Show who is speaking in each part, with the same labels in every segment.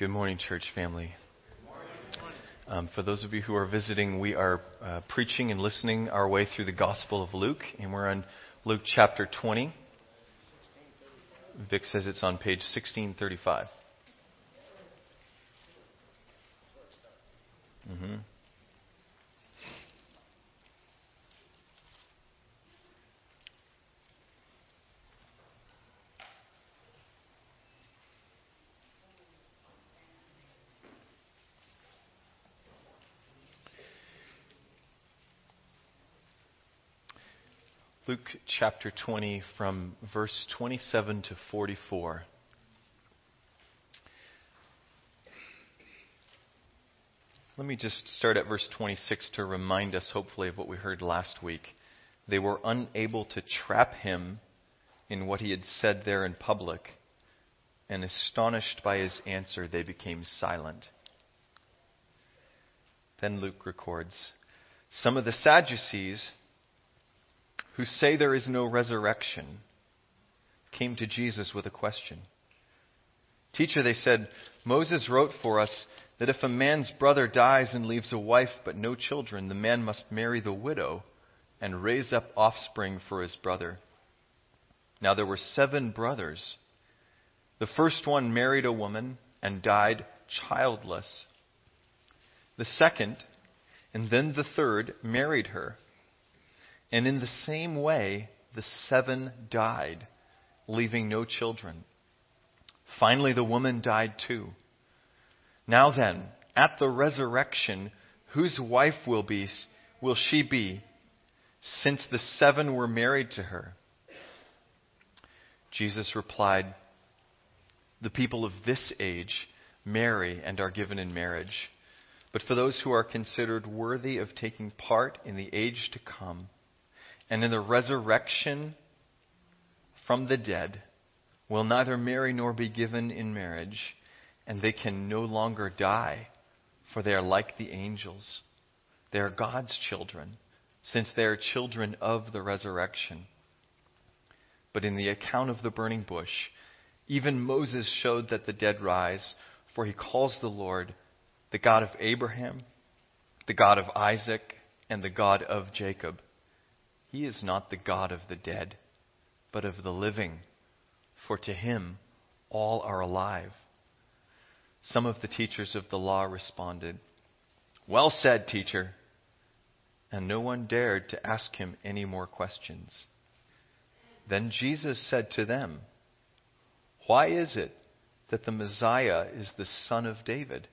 Speaker 1: Good morning, church family. Um, for those of you who are visiting, we are uh, preaching and listening our way through the Gospel of Luke, and we're on Luke chapter 20. Vic says it's on page 1635. Mm-hmm. Luke chapter 20 from verse 27 to 44. Let me just start at verse 26 to remind us, hopefully, of what we heard last week. They were unable to trap him in what he had said there in public, and astonished by his answer, they became silent. Then Luke records Some of the Sadducees who say there is no resurrection came to Jesus with a question. Teacher, they said, Moses wrote for us that if a man's brother dies and leaves a wife but no children, the man must marry the widow and raise up offspring for his brother. Now there were seven brothers. The first one married a woman and died childless. The second, and then the third, married her and in the same way, the seven died, leaving no children. Finally, the woman died too. Now then, at the resurrection, whose wife will be will she be, since the seven were married to her? Jesus replied, The people of this age marry and are given in marriage. But for those who are considered worthy of taking part in the age to come, and in the resurrection from the dead will neither marry nor be given in marriage, and they can no longer die, for they are like the angels. They are God's children, since they are children of the resurrection. But in the account of the burning bush, even Moses showed that the dead rise, for he calls the Lord the God of Abraham, the God of Isaac, and the God of Jacob. He is not the God of the dead, but of the living, for to him all are alive. Some of the teachers of the law responded, Well said, teacher. And no one dared to ask him any more questions. Then Jesus said to them, Why is it that the Messiah is the son of David?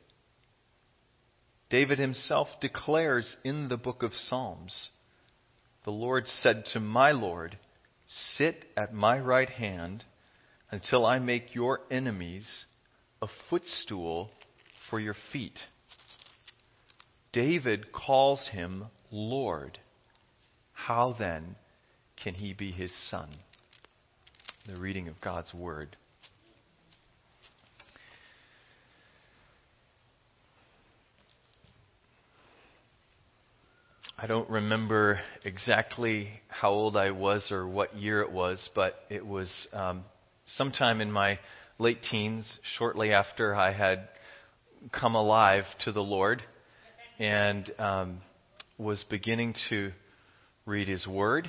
Speaker 1: David himself declares in the book of Psalms, the Lord said to my Lord, Sit at my right hand until I make your enemies a footstool for your feet. David calls him Lord. How then can he be his son? The reading of God's Word. I don't remember exactly how old I was or what year it was, but it was um, sometime in my late teens, shortly after I had come alive to the Lord and um, was beginning to read His Word,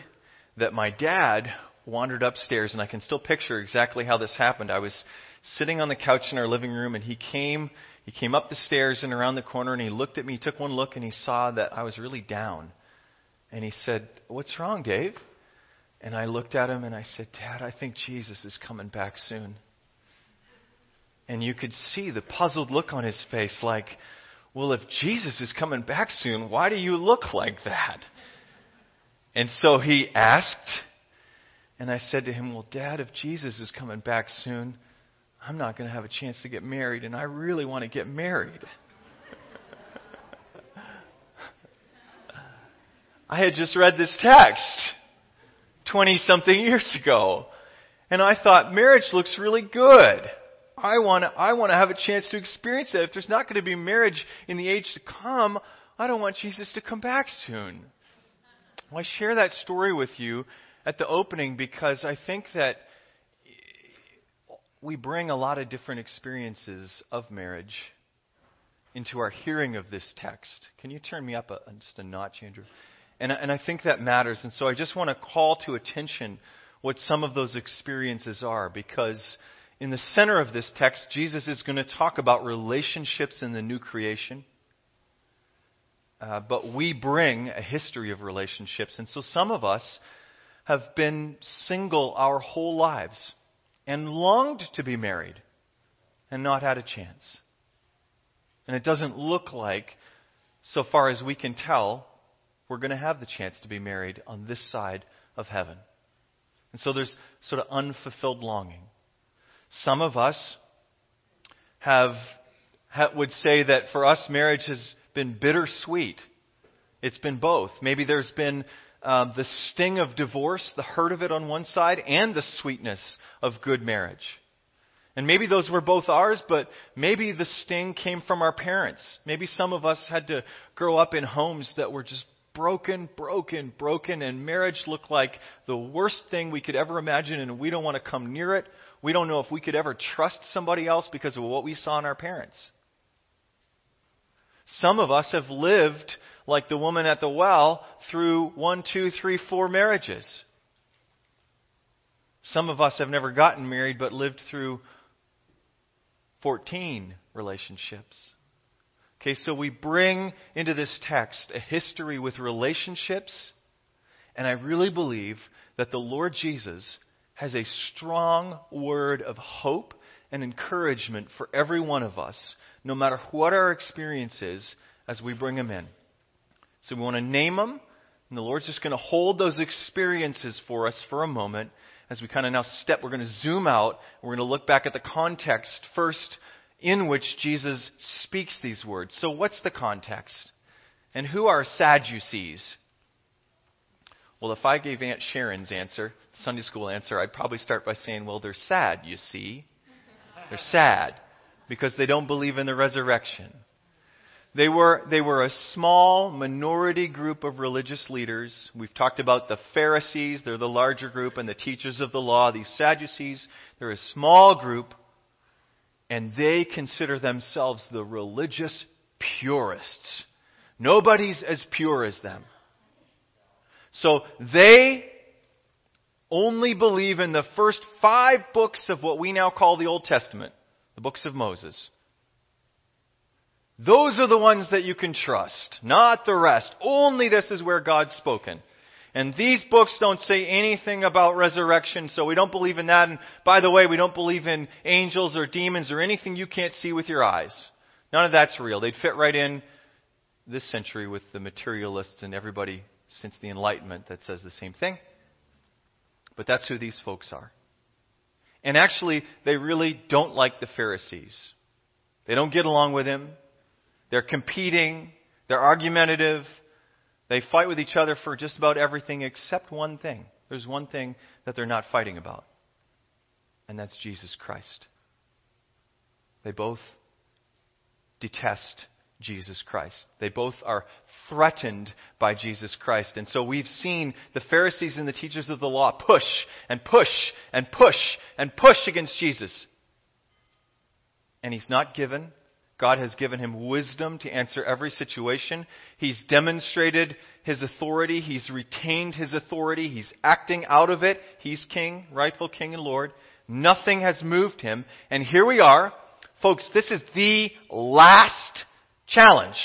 Speaker 1: that my dad wandered upstairs, and I can still picture exactly how this happened. I was sitting on the couch in our living room, and he came he came up the stairs and around the corner and he looked at me, he took one look and he saw that I was really down. And he said, What's wrong, Dave? And I looked at him and I said, Dad, I think Jesus is coming back soon. And you could see the puzzled look on his face like, Well, if Jesus is coming back soon, why do you look like that? And so he asked, and I said to him, Well, Dad, if Jesus is coming back soon, I'm not going to have a chance to get married, and I really want to get married. I had just read this text 20 something years ago, and I thought marriage looks really good. I want to, I want to have a chance to experience that. If there's not going to be marriage in the age to come, I don't want Jesus to come back soon. Well, I share that story with you at the opening because I think that we bring a lot of different experiences of marriage into our hearing of this text. Can you turn me up a, just a notch, Andrew? And, and I think that matters. And so I just want to call to attention what some of those experiences are because in the center of this text, Jesus is going to talk about relationships in the new creation. Uh, but we bring a history of relationships. And so some of us have been single our whole lives and longed to be married and not had a chance. And it doesn't look like, so far as we can tell, we're going to have the chance to be married on this side of heaven. And so there's sort of unfulfilled longing. Some of us have, would say that for us marriage has been bittersweet. It's been both. Maybe there's been um, the sting of divorce, the hurt of it on one side, and the sweetness of good marriage. And maybe those were both ours, but maybe the sting came from our parents. Maybe some of us had to grow up in homes that were just broken, broken, broken, and marriage looked like the worst thing we could ever imagine, and we don't want to come near it. We don't know if we could ever trust somebody else because of what we saw in our parents. Some of us have lived like the woman at the well through one, two, three, four marriages. Some of us have never gotten married but lived through 14 relationships. Okay, so we bring into this text a history with relationships, and I really believe that the Lord Jesus has a strong word of hope and encouragement for every one of us, no matter what our experience is, as we bring him in. So we want to name them, and the Lord's just going to hold those experiences for us for a moment as we kind of now step. We're going to zoom out. We're going to look back at the context first in which Jesus speaks these words. So, what's the context? And who are Sadducees? Well, if I gave Aunt Sharon's answer, Sunday school answer, I'd probably start by saying, well, they're sad, you see. They're sad because they don't believe in the resurrection. They were, they were a small minority group of religious leaders. We've talked about the Pharisees, they're the larger group, and the teachers of the law. These Sadducees, they're a small group, and they consider themselves the religious purists. Nobody's as pure as them. So they only believe in the first five books of what we now call the Old Testament, the books of Moses. Those are the ones that you can trust, not the rest. Only this is where God's spoken. And these books don't say anything about resurrection, so we don't believe in that. And by the way, we don't believe in angels or demons or anything you can't see with your eyes. None of that's real. They'd fit right in this century with the materialists and everybody since the Enlightenment that says the same thing. But that's who these folks are. And actually, they really don't like the Pharisees. They don't get along with him. They're competing. They're argumentative. They fight with each other for just about everything except one thing. There's one thing that they're not fighting about, and that's Jesus Christ. They both detest Jesus Christ. They both are threatened by Jesus Christ. And so we've seen the Pharisees and the teachers of the law push and push and push and push against Jesus. And he's not given. God has given him wisdom to answer every situation. He's demonstrated his authority. He's retained his authority. He's acting out of it. He's king, rightful king and Lord. Nothing has moved him. And here we are. Folks, this is the last challenge.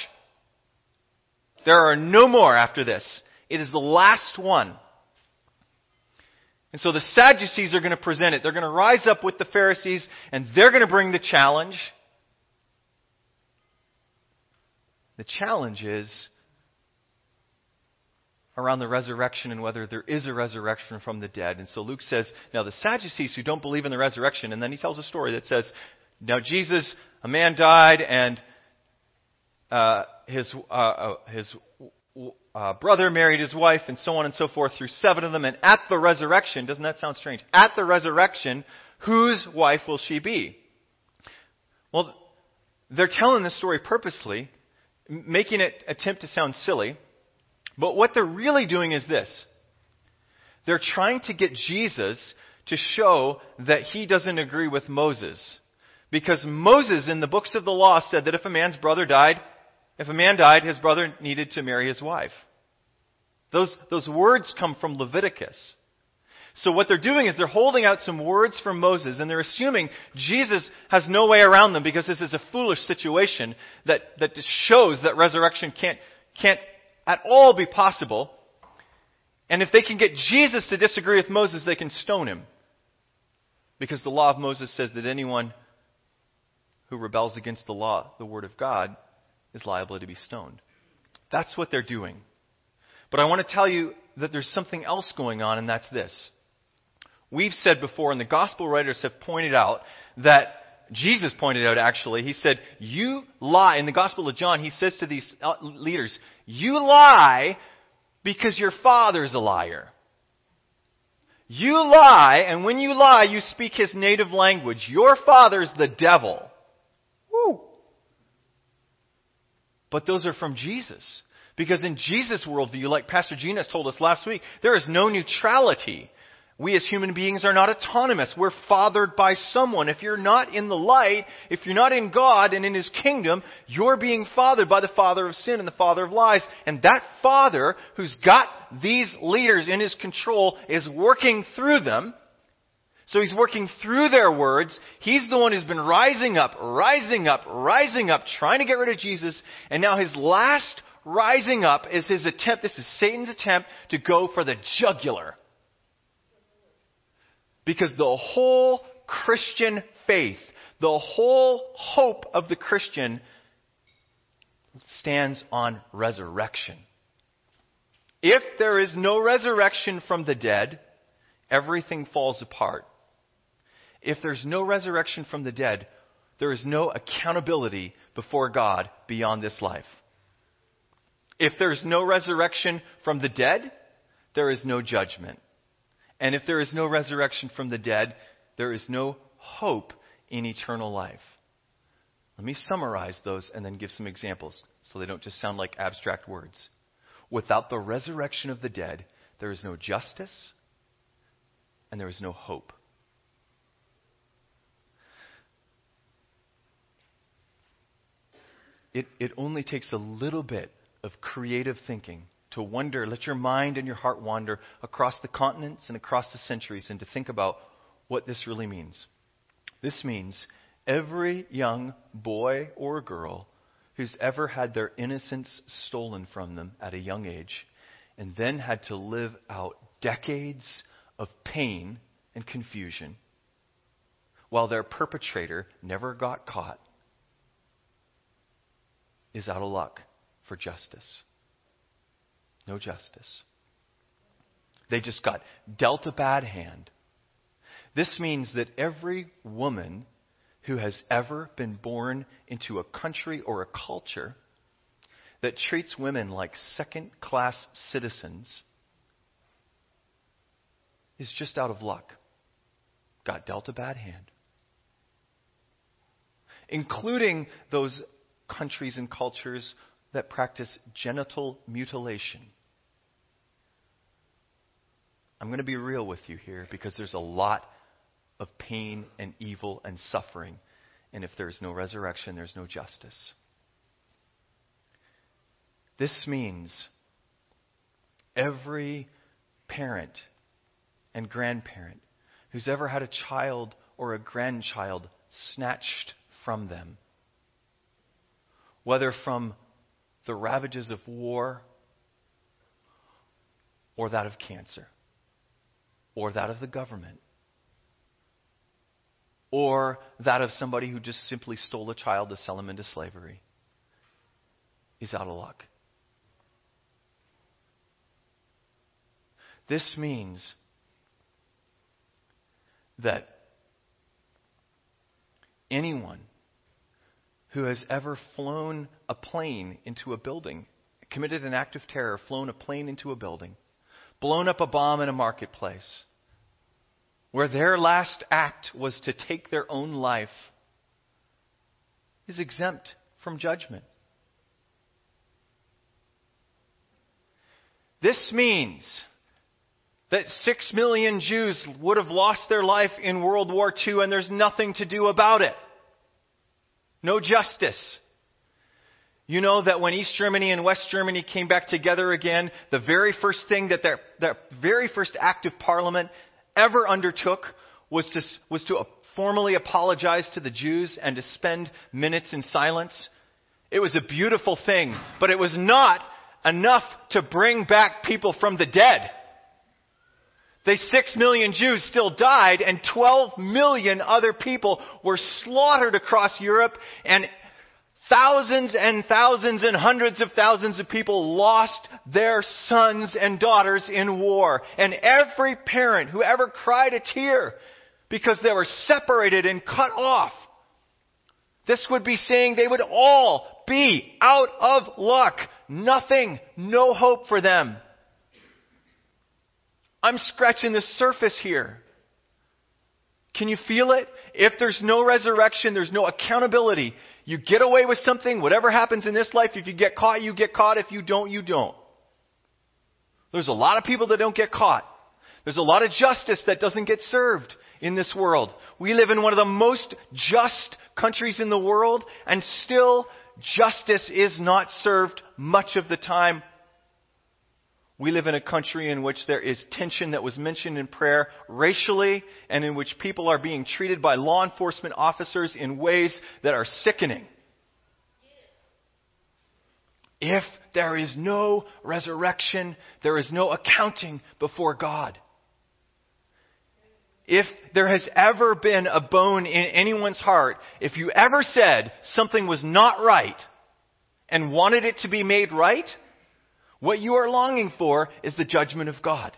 Speaker 1: There are no more after this. It is the last one. And so the Sadducees are going to present it. They're going to rise up with the Pharisees and they're going to bring the challenge. The challenge is around the resurrection and whether there is a resurrection from the dead. And so Luke says, now the Sadducees who don't believe in the resurrection, and then he tells a story that says, now Jesus, a man died and uh, his, uh, uh, his uh, brother married his wife, and so on and so forth through seven of them. And at the resurrection, doesn't that sound strange? At the resurrection, whose wife will she be? Well, they're telling this story purposely, making it attempt to sound silly. But what they're really doing is this. They're trying to get Jesus to show that he doesn't agree with Moses. Because Moses in the books of the law said that if a man's brother died, if a man died, his brother needed to marry his wife. Those, those words come from Leviticus. So what they're doing is they're holding out some words from Moses and they're assuming Jesus has no way around them because this is a foolish situation that, that shows that resurrection can't, can't at all be possible. And if they can get Jesus to disagree with Moses, they can stone him. Because the law of Moses says that anyone who rebels against the law, the word of God, is liable to be stoned. That's what they're doing. But I want to tell you that there's something else going on, and that's this. We've said before, and the gospel writers have pointed out, that Jesus pointed out actually, he said, You lie. In the Gospel of John, he says to these uh, leaders, You lie because your father's a liar. You lie, and when you lie, you speak his native language. Your father's the devil. Woo! But those are from Jesus. Because in Jesus' worldview, like Pastor Gina told us last week, there is no neutrality. We as human beings are not autonomous. We're fathered by someone. If you're not in the light, if you're not in God and in His kingdom, you're being fathered by the father of sin and the father of lies. And that father who's got these leaders in his control is working through them so he's working through their words. He's the one who's been rising up, rising up, rising up, trying to get rid of Jesus. And now his last rising up is his attempt, this is Satan's attempt to go for the jugular. Because the whole Christian faith, the whole hope of the Christian stands on resurrection. If there is no resurrection from the dead, everything falls apart if there's no resurrection from the dead, there is no accountability before God beyond this life. If there's no resurrection from the dead, there is no judgment. And if there is no resurrection from the dead, there is no hope in eternal life. Let me summarize those and then give some examples so they don't just sound like abstract words. Without the resurrection of the dead, there is no justice and there is no hope. it, it only takes a little bit of creative thinking to wonder, let your mind and your heart wander across the continents and across the centuries and to think about what this really means. This means every young boy or girl who's ever had their innocence stolen from them at a young age and then had to live out decades of pain and confusion while their perpetrator never got caught is out of luck for justice. No justice. They just got dealt a bad hand. This means that every woman who has ever been born into a country or a culture that treats women like second class citizens is just out of luck. Got dealt a bad hand. Including those countries and cultures that practice genital mutilation. I'm going to be real with you here because there's a lot of pain and evil and suffering. And if there's no resurrection, there's no justice. This means every parent and grandparent who's ever had a child or a grandchild snatched from them whether from the ravages of war or that of cancer or that of the government or that of somebody who just simply stole a child to sell him into slavery is out of luck. This means that anyone who has ever flown a plane into a building, committed an act of terror, flown a plane into a building, blown up a bomb in a marketplace, where their last act was to take their own life, is exempt from judgment. This means that six million Jews would have lost their life in World War II and there's nothing to do about it. No justice. You know that when East Germany and West Germany came back together again, the very first thing that their, their very first act of parliament ever undertook was to, was to uh, formally apologize to the Jews and to spend minutes in silence. It was a beautiful thing, but it was not enough to bring back people from the dead. The six million Jews still died and 12 million other people were slaughtered across Europe and thousands and thousands and hundreds of thousands of people lost their sons and daughters in war. And every parent who ever cried a tear because they were separated and cut off, this would be saying they would all be out of luck. Nothing, no hope for them. I'm scratching the surface here. Can you feel it? If there's no resurrection, there's no accountability. You get away with something, whatever happens in this life, if you get caught, you get caught. If you don't, you don't. There's a lot of people that don't get caught. There's a lot of justice that doesn't get served in this world. We live in one of the most just countries in the world, and still justice is not served much of the time we live in a country in which there is tension that was mentioned in prayer racially and in which people are being treated by law enforcement officers in ways that are sickening. If there is no resurrection, there is no accounting before God. If there has ever been a bone in anyone's heart, if you ever said something was not right and wanted it to be made right, what you are longing for is the judgment of God.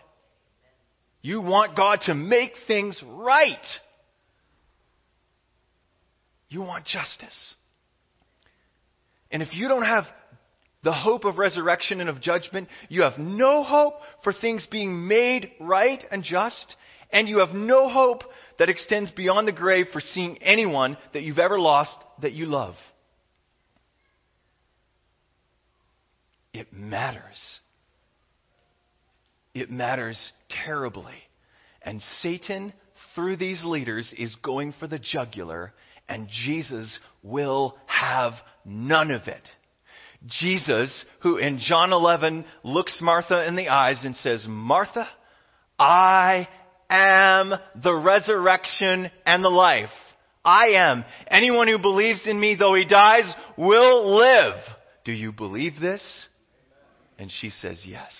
Speaker 1: You want God to make things right. You want justice. And if you don't have the hope of resurrection and of judgment, you have no hope for things being made right and just, and you have no hope that extends beyond the grave for seeing anyone that you've ever lost that you love. It matters. It matters terribly. And Satan, through these leaders, is going for the jugular, and Jesus will have none of it. Jesus, who in John 11 looks Martha in the eyes and says, Martha, I am the resurrection and the life. I am. Anyone who believes in me, though he dies, will live. Do you believe this? And she says, Yes.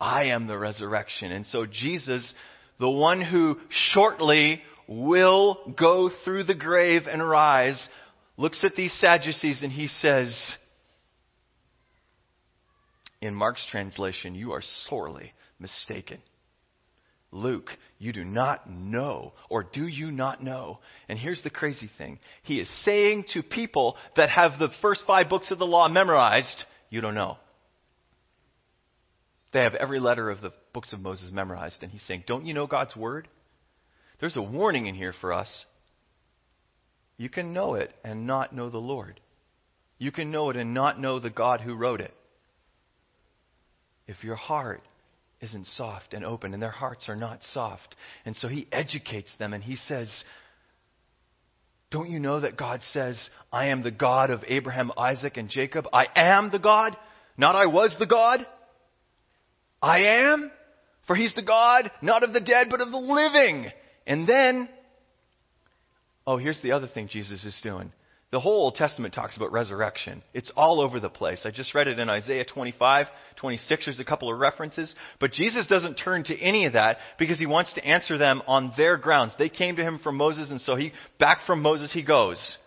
Speaker 1: I am the resurrection. And so Jesus, the one who shortly will go through the grave and rise, looks at these Sadducees and he says, in Mark's translation, you are sorely mistaken. Luke, you do not know, or do you not know? And here's the crazy thing. He is saying to people that have the first five books of the law memorized, you don't know. They have every letter of the books of Moses memorized, and he's saying, Don't you know God's word? There's a warning in here for us. You can know it and not know the Lord. You can know it and not know the God who wrote it. If your heart isn't soft and open, and their hearts are not soft. And so he educates them and he says, don't you know that God says, I am the God of Abraham, Isaac, and Jacob? I am the God, not I was the God. I am, for he's the God, not of the dead, but of the living. And then, oh, here's the other thing Jesus is doing. The whole Old Testament talks about resurrection. It's all over the place. I just read it in Isaiah 25, 26. There's a couple of references. But Jesus doesn't turn to any of that because he wants to answer them on their grounds. They came to him from Moses, and so he, back from Moses he goes.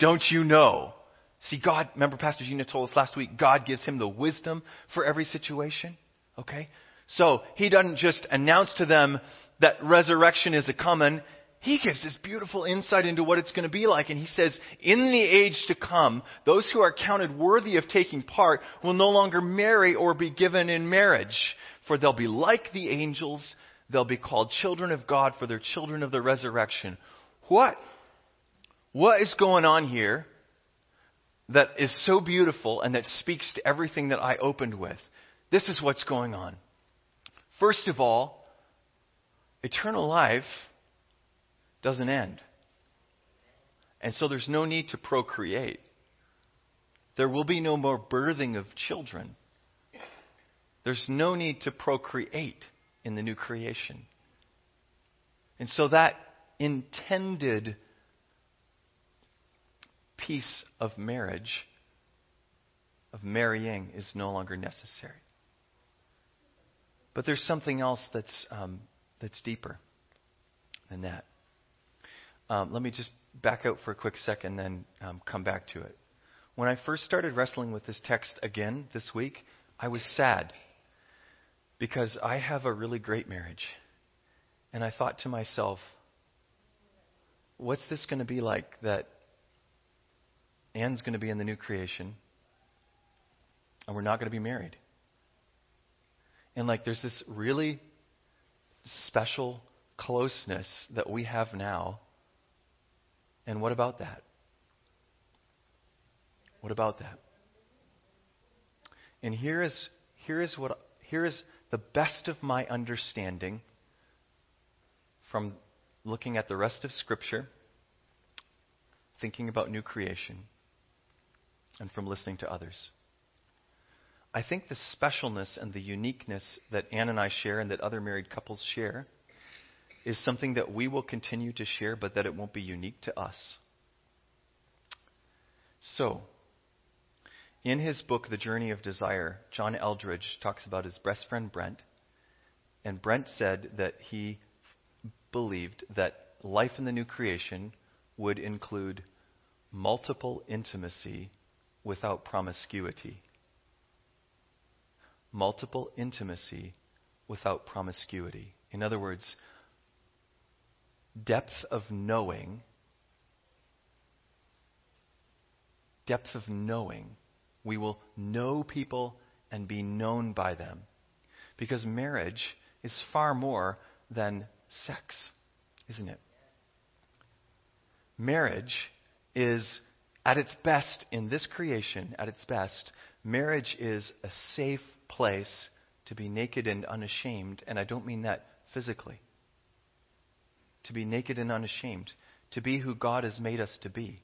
Speaker 1: Don't you know? See, God, remember Pastor Gina told us last week, God gives him the wisdom for every situation. Okay? So, he doesn't just announce to them that resurrection is a coming he gives this beautiful insight into what it's going to be like. And he says, in the age to come, those who are counted worthy of taking part will no longer marry or be given in marriage, for they'll be like the angels. They'll be called children of God, for they're children of the resurrection. What? What is going on here that is so beautiful and that speaks to everything that I opened with? This is what's going on. First of all, eternal life doesn't end. And so there's no need to procreate. There will be no more birthing of children. There's no need to procreate in the new creation. And so that intended piece of marriage, of marrying, is no longer necessary. But there's something else that's, um, that's deeper than that. Um, let me just back out for a quick second, then um, come back to it. When I first started wrestling with this text again this week, I was sad because I have a really great marriage. And I thought to myself, what's this going to be like that Anne's going to be in the new creation and we're not going to be married? And like there's this really special closeness that we have now. And what about that? What about that? And here is here is what here is the best of my understanding from looking at the rest of Scripture, thinking about new creation, and from listening to others. I think the specialness and the uniqueness that Anne and I share and that other married couples share is something that we will continue to share, but that it won't be unique to us. So, in his book, The Journey of Desire, John Eldredge talks about his best friend Brent. And Brent said that he believed that life in the new creation would include multiple intimacy without promiscuity multiple intimacy without promiscuity. In other words, depth of knowing, depth of knowing. We will know people and be known by them. Because marriage is far more than sex, isn't it? Marriage is, at its best, in this creation, at its best, marriage is a safe place to be naked and unashamed, and I don't mean that physically. To be naked and unashamed, to be who God has made us to be.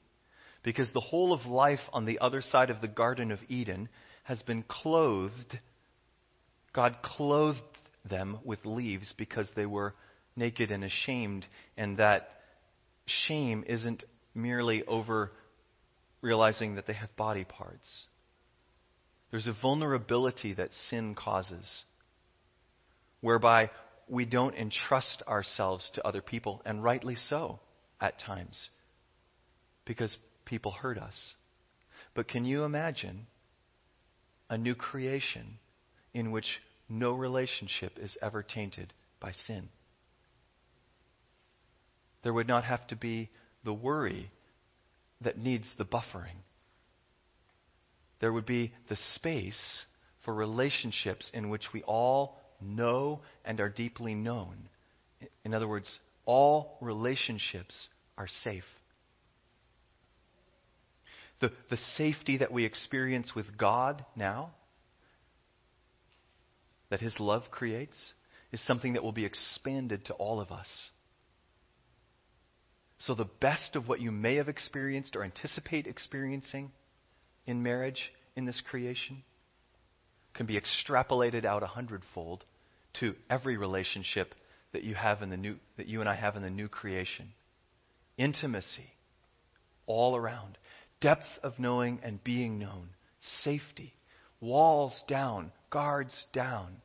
Speaker 1: Because the whole of life on the other side of the Garden of Eden has been clothed. God clothed them with leaves because they were naked and ashamed, and that shame isn't merely over realizing that they have body parts. There's a vulnerability that sin causes, whereby we don't entrust ourselves to other people, and rightly so at times, because people hurt us. But can you imagine a new creation in which no relationship is ever tainted by sin? There would not have to be the worry that needs the buffering there would be the space for relationships in which we all know and are deeply known. In other words, all relationships are safe. The, the safety that we experience with God now, that His love creates, is something that will be expanded to all of us. So, the best of what you may have experienced or anticipate experiencing in marriage in this creation can be extrapolated out a hundredfold to every relationship that you have in the new that you and I have in the new creation. Intimacy all around. Depth of knowing and being known. Safety. Walls down, guards down.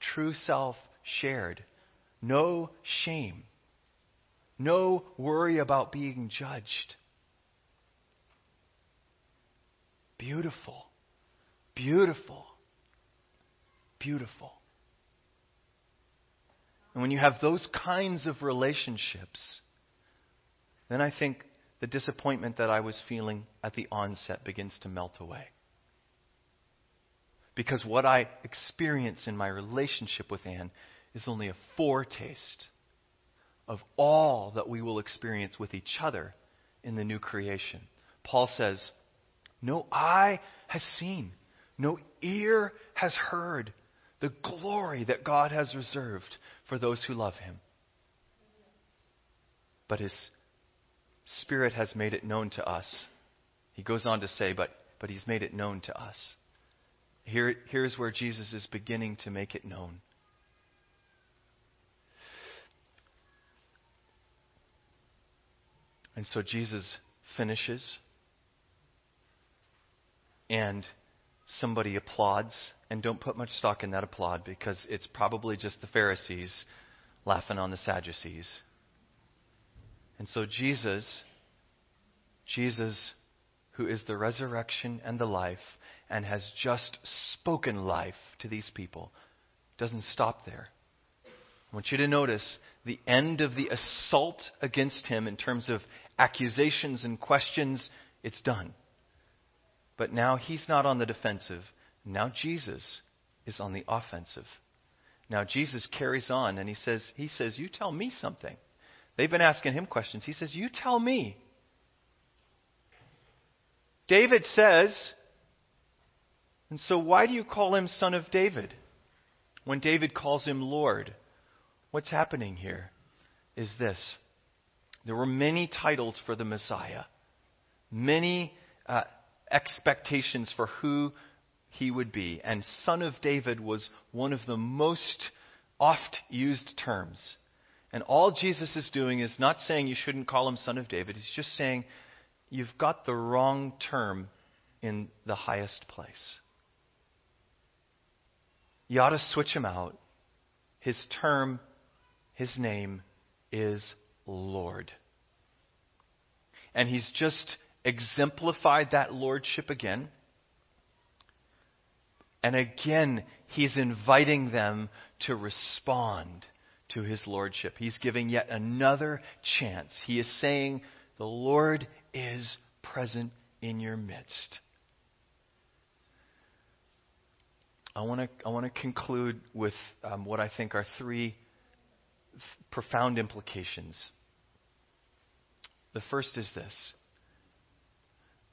Speaker 1: True self shared. No shame. No worry about being judged. Beautiful. Beautiful. Beautiful. And when you have those kinds of relationships, then I think the disappointment that I was feeling at the onset begins to melt away. Because what I experience in my relationship with Anne is only a foretaste of all that we will experience with each other in the new creation. Paul says, no eye has seen, no ear has heard, the glory that God has reserved for those who love Him. But His Spirit has made it known to us. He goes on to say, but, but He's made it known to us. Here, here's where Jesus is beginning to make it known. And so Jesus finishes, and somebody applauds. And don't put much stock in that applaud because it's probably just the Pharisees laughing on the Sadducees. And so Jesus, Jesus, who is the resurrection and the life, and has just spoken life to these people, doesn't stop there. I want you to notice the end of the assault against him in terms of accusations and questions, it's done. But now he's not on the defensive. Now Jesus is on the offensive. Now Jesus carries on and he says, he says, You tell me something. They've been asking him questions. He says, You tell me. David says, and so why do you call him son of David when David calls him Lord? What's happening here is this there were many titles for the Messiah, many uh, expectations for who he would be. And Son of David was one of the most oft used terms. And all Jesus is doing is not saying you shouldn't call him Son of David, he's just saying you've got the wrong term in the highest place. You ought to switch him out. His term, his name is Lord. And he's just exemplified that lordship again. And again, he's inviting them to respond to his lordship. He's giving yet another chance. He is saying, The Lord is present in your midst. I want to I want to conclude with um, what I think are three profound implications. The first is this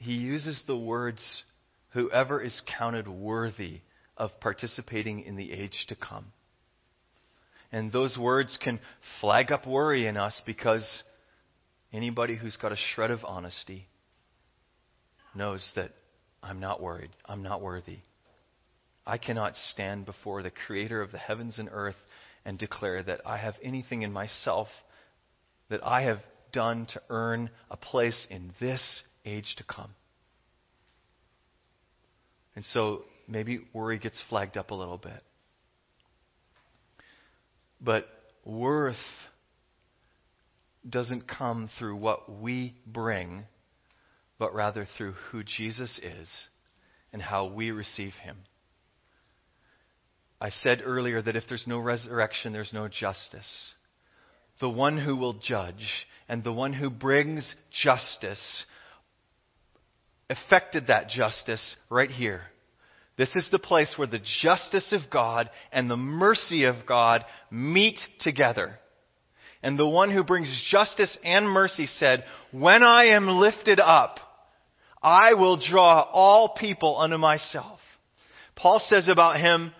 Speaker 1: He uses the words, whoever is counted worthy of participating in the age to come. And those words can flag up worry in us because anybody who's got a shred of honesty knows that I'm not worried. I'm not worthy. I cannot stand before the Creator of the heavens and earth and declare that I have anything in myself that I have done to earn a place in this age to come. And so maybe worry gets flagged up a little bit. But worth doesn't come through what we bring, but rather through who Jesus is and how we receive him. I said earlier that if there's no resurrection, there's no justice. The one who will judge and the one who brings justice effected that justice right here. This is the place where the justice of God and the mercy of God meet together. And the one who brings justice and mercy said, When I am lifted up, I will draw all people unto myself. Paul says about him,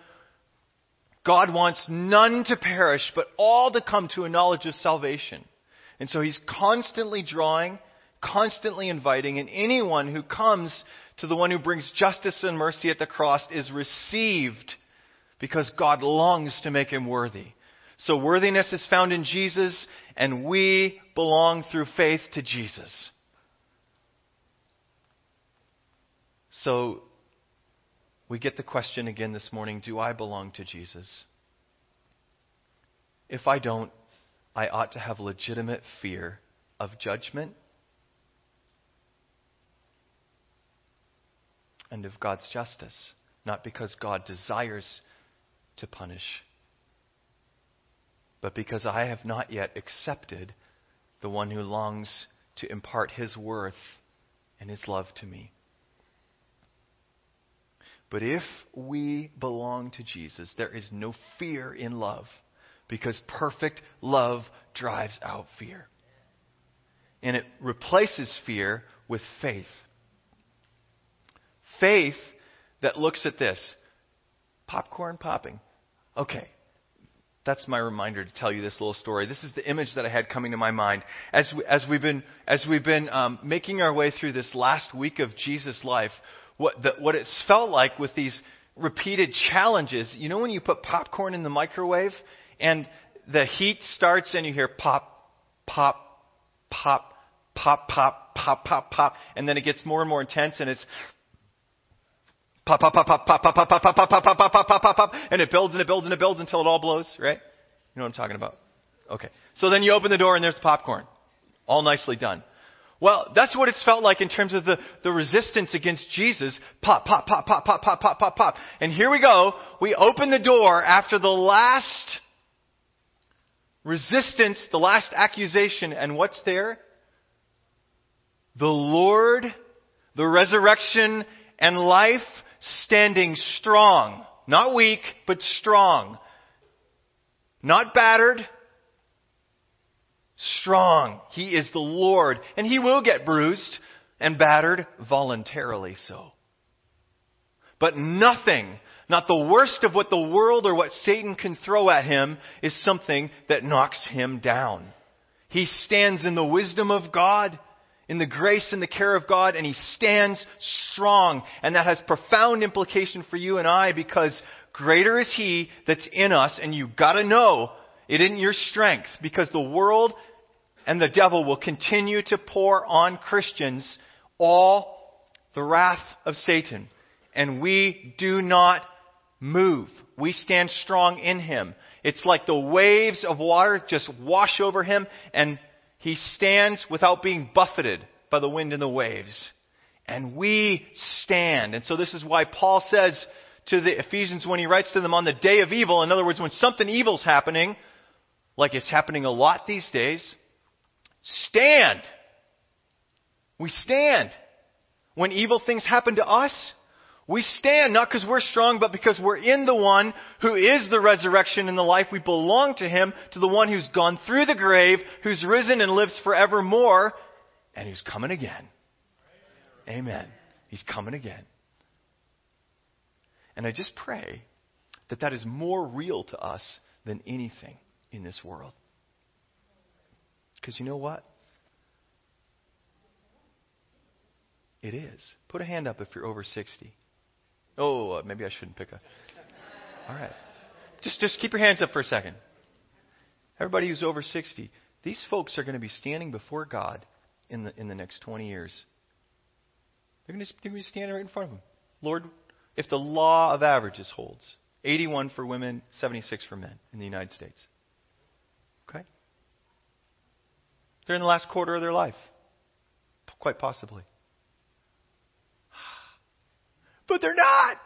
Speaker 1: God wants none to perish, but all to come to a knowledge of salvation. And so he's constantly drawing, constantly inviting, and anyone who comes to the one who brings justice and mercy at the cross is received because God longs to make him worthy. So worthiness is found in Jesus, and we belong through faith to Jesus. So we get the question again this morning do I belong to Jesus? If I don't, I ought to have legitimate fear of judgment and of God's justice, not because God desires to punish, but because I have not yet accepted the one who longs to impart his worth and his love to me. But if we belong to Jesus, there is no fear in love because perfect love drives out fear. And it replaces fear with faith. Faith that looks at this popcorn popping. Okay. That's my reminder to tell you this little story. This is the image that I had coming to my mind as we, as we've been as we've been um, making our way through this last week of Jesus' life. What the, what it's felt like with these repeated challenges. You know when you put popcorn in the microwave and the heat starts and you hear pop, pop, pop, pop, pop, pop, pop, pop, and then it gets more and more intense and it's pop, pop, pop, pop, pop, pop, pop, pop, pop, pop, pop, pop, pop, pop, pop, and it builds and it builds and it builds until it all blows, right? You know what I'm talking about? Okay. So then you open the door and there's the popcorn. All nicely done. Well, that's what it's felt like in terms of the, the resistance against Jesus. Pop, pop, pop, pop, pop, pop, pop, pop, pop. And here we go. We open the door after the last resistance, the last accusation, and what's there? The Lord, the resurrection and life standing strong. Not weak, but strong. Not battered, strong. He is the Lord, and he will get bruised and battered voluntarily so. But nothing, not the worst of what the world or what Satan can throw at him, is something that knocks him down. He stands in the wisdom of God in the grace and the care of God and he stands strong. And that has profound implication for you and I because greater is he that's in us and you gotta know it isn't your strength because the world and the devil will continue to pour on Christians all the wrath of Satan. And we do not move. We stand strong in him. It's like the waves of water just wash over him and he stands without being buffeted by the wind and the waves. And we stand. And so this is why Paul says to the Ephesians when he writes to them on the day of evil, in other words, when something evil's happening, like it's happening a lot these days, stand. We stand. When evil things happen to us, we stand not because we're strong, but because we're in the one who is the resurrection and the life. We belong to him, to the one who's gone through the grave, who's risen and lives forevermore, and who's coming again. Amen. He's coming again. And I just pray that that is more real to us than anything in this world. Because you know what? It is. Put a hand up if you're over 60. Oh, uh, maybe I shouldn't pick a. All right. Just, just keep your hands up for a second. Everybody who's over 60, these folks are going to be standing before God in the, in the next 20 years. They're going, to, they're going to be standing right in front of Him. Lord, if the law of averages holds, 81 for women, 76 for men in the United States. Okay? They're in the last quarter of their life. Quite possibly. But they're not.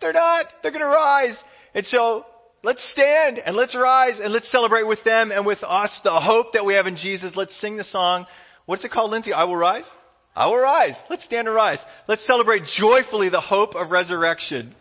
Speaker 1: They're not. They're going to rise. And so let's stand and let's rise and let's celebrate with them and with us the hope that we have in Jesus. Let's sing the song. What's it called, Lindsay? I will rise? I will rise. Let's stand and rise. Let's celebrate joyfully the hope of resurrection.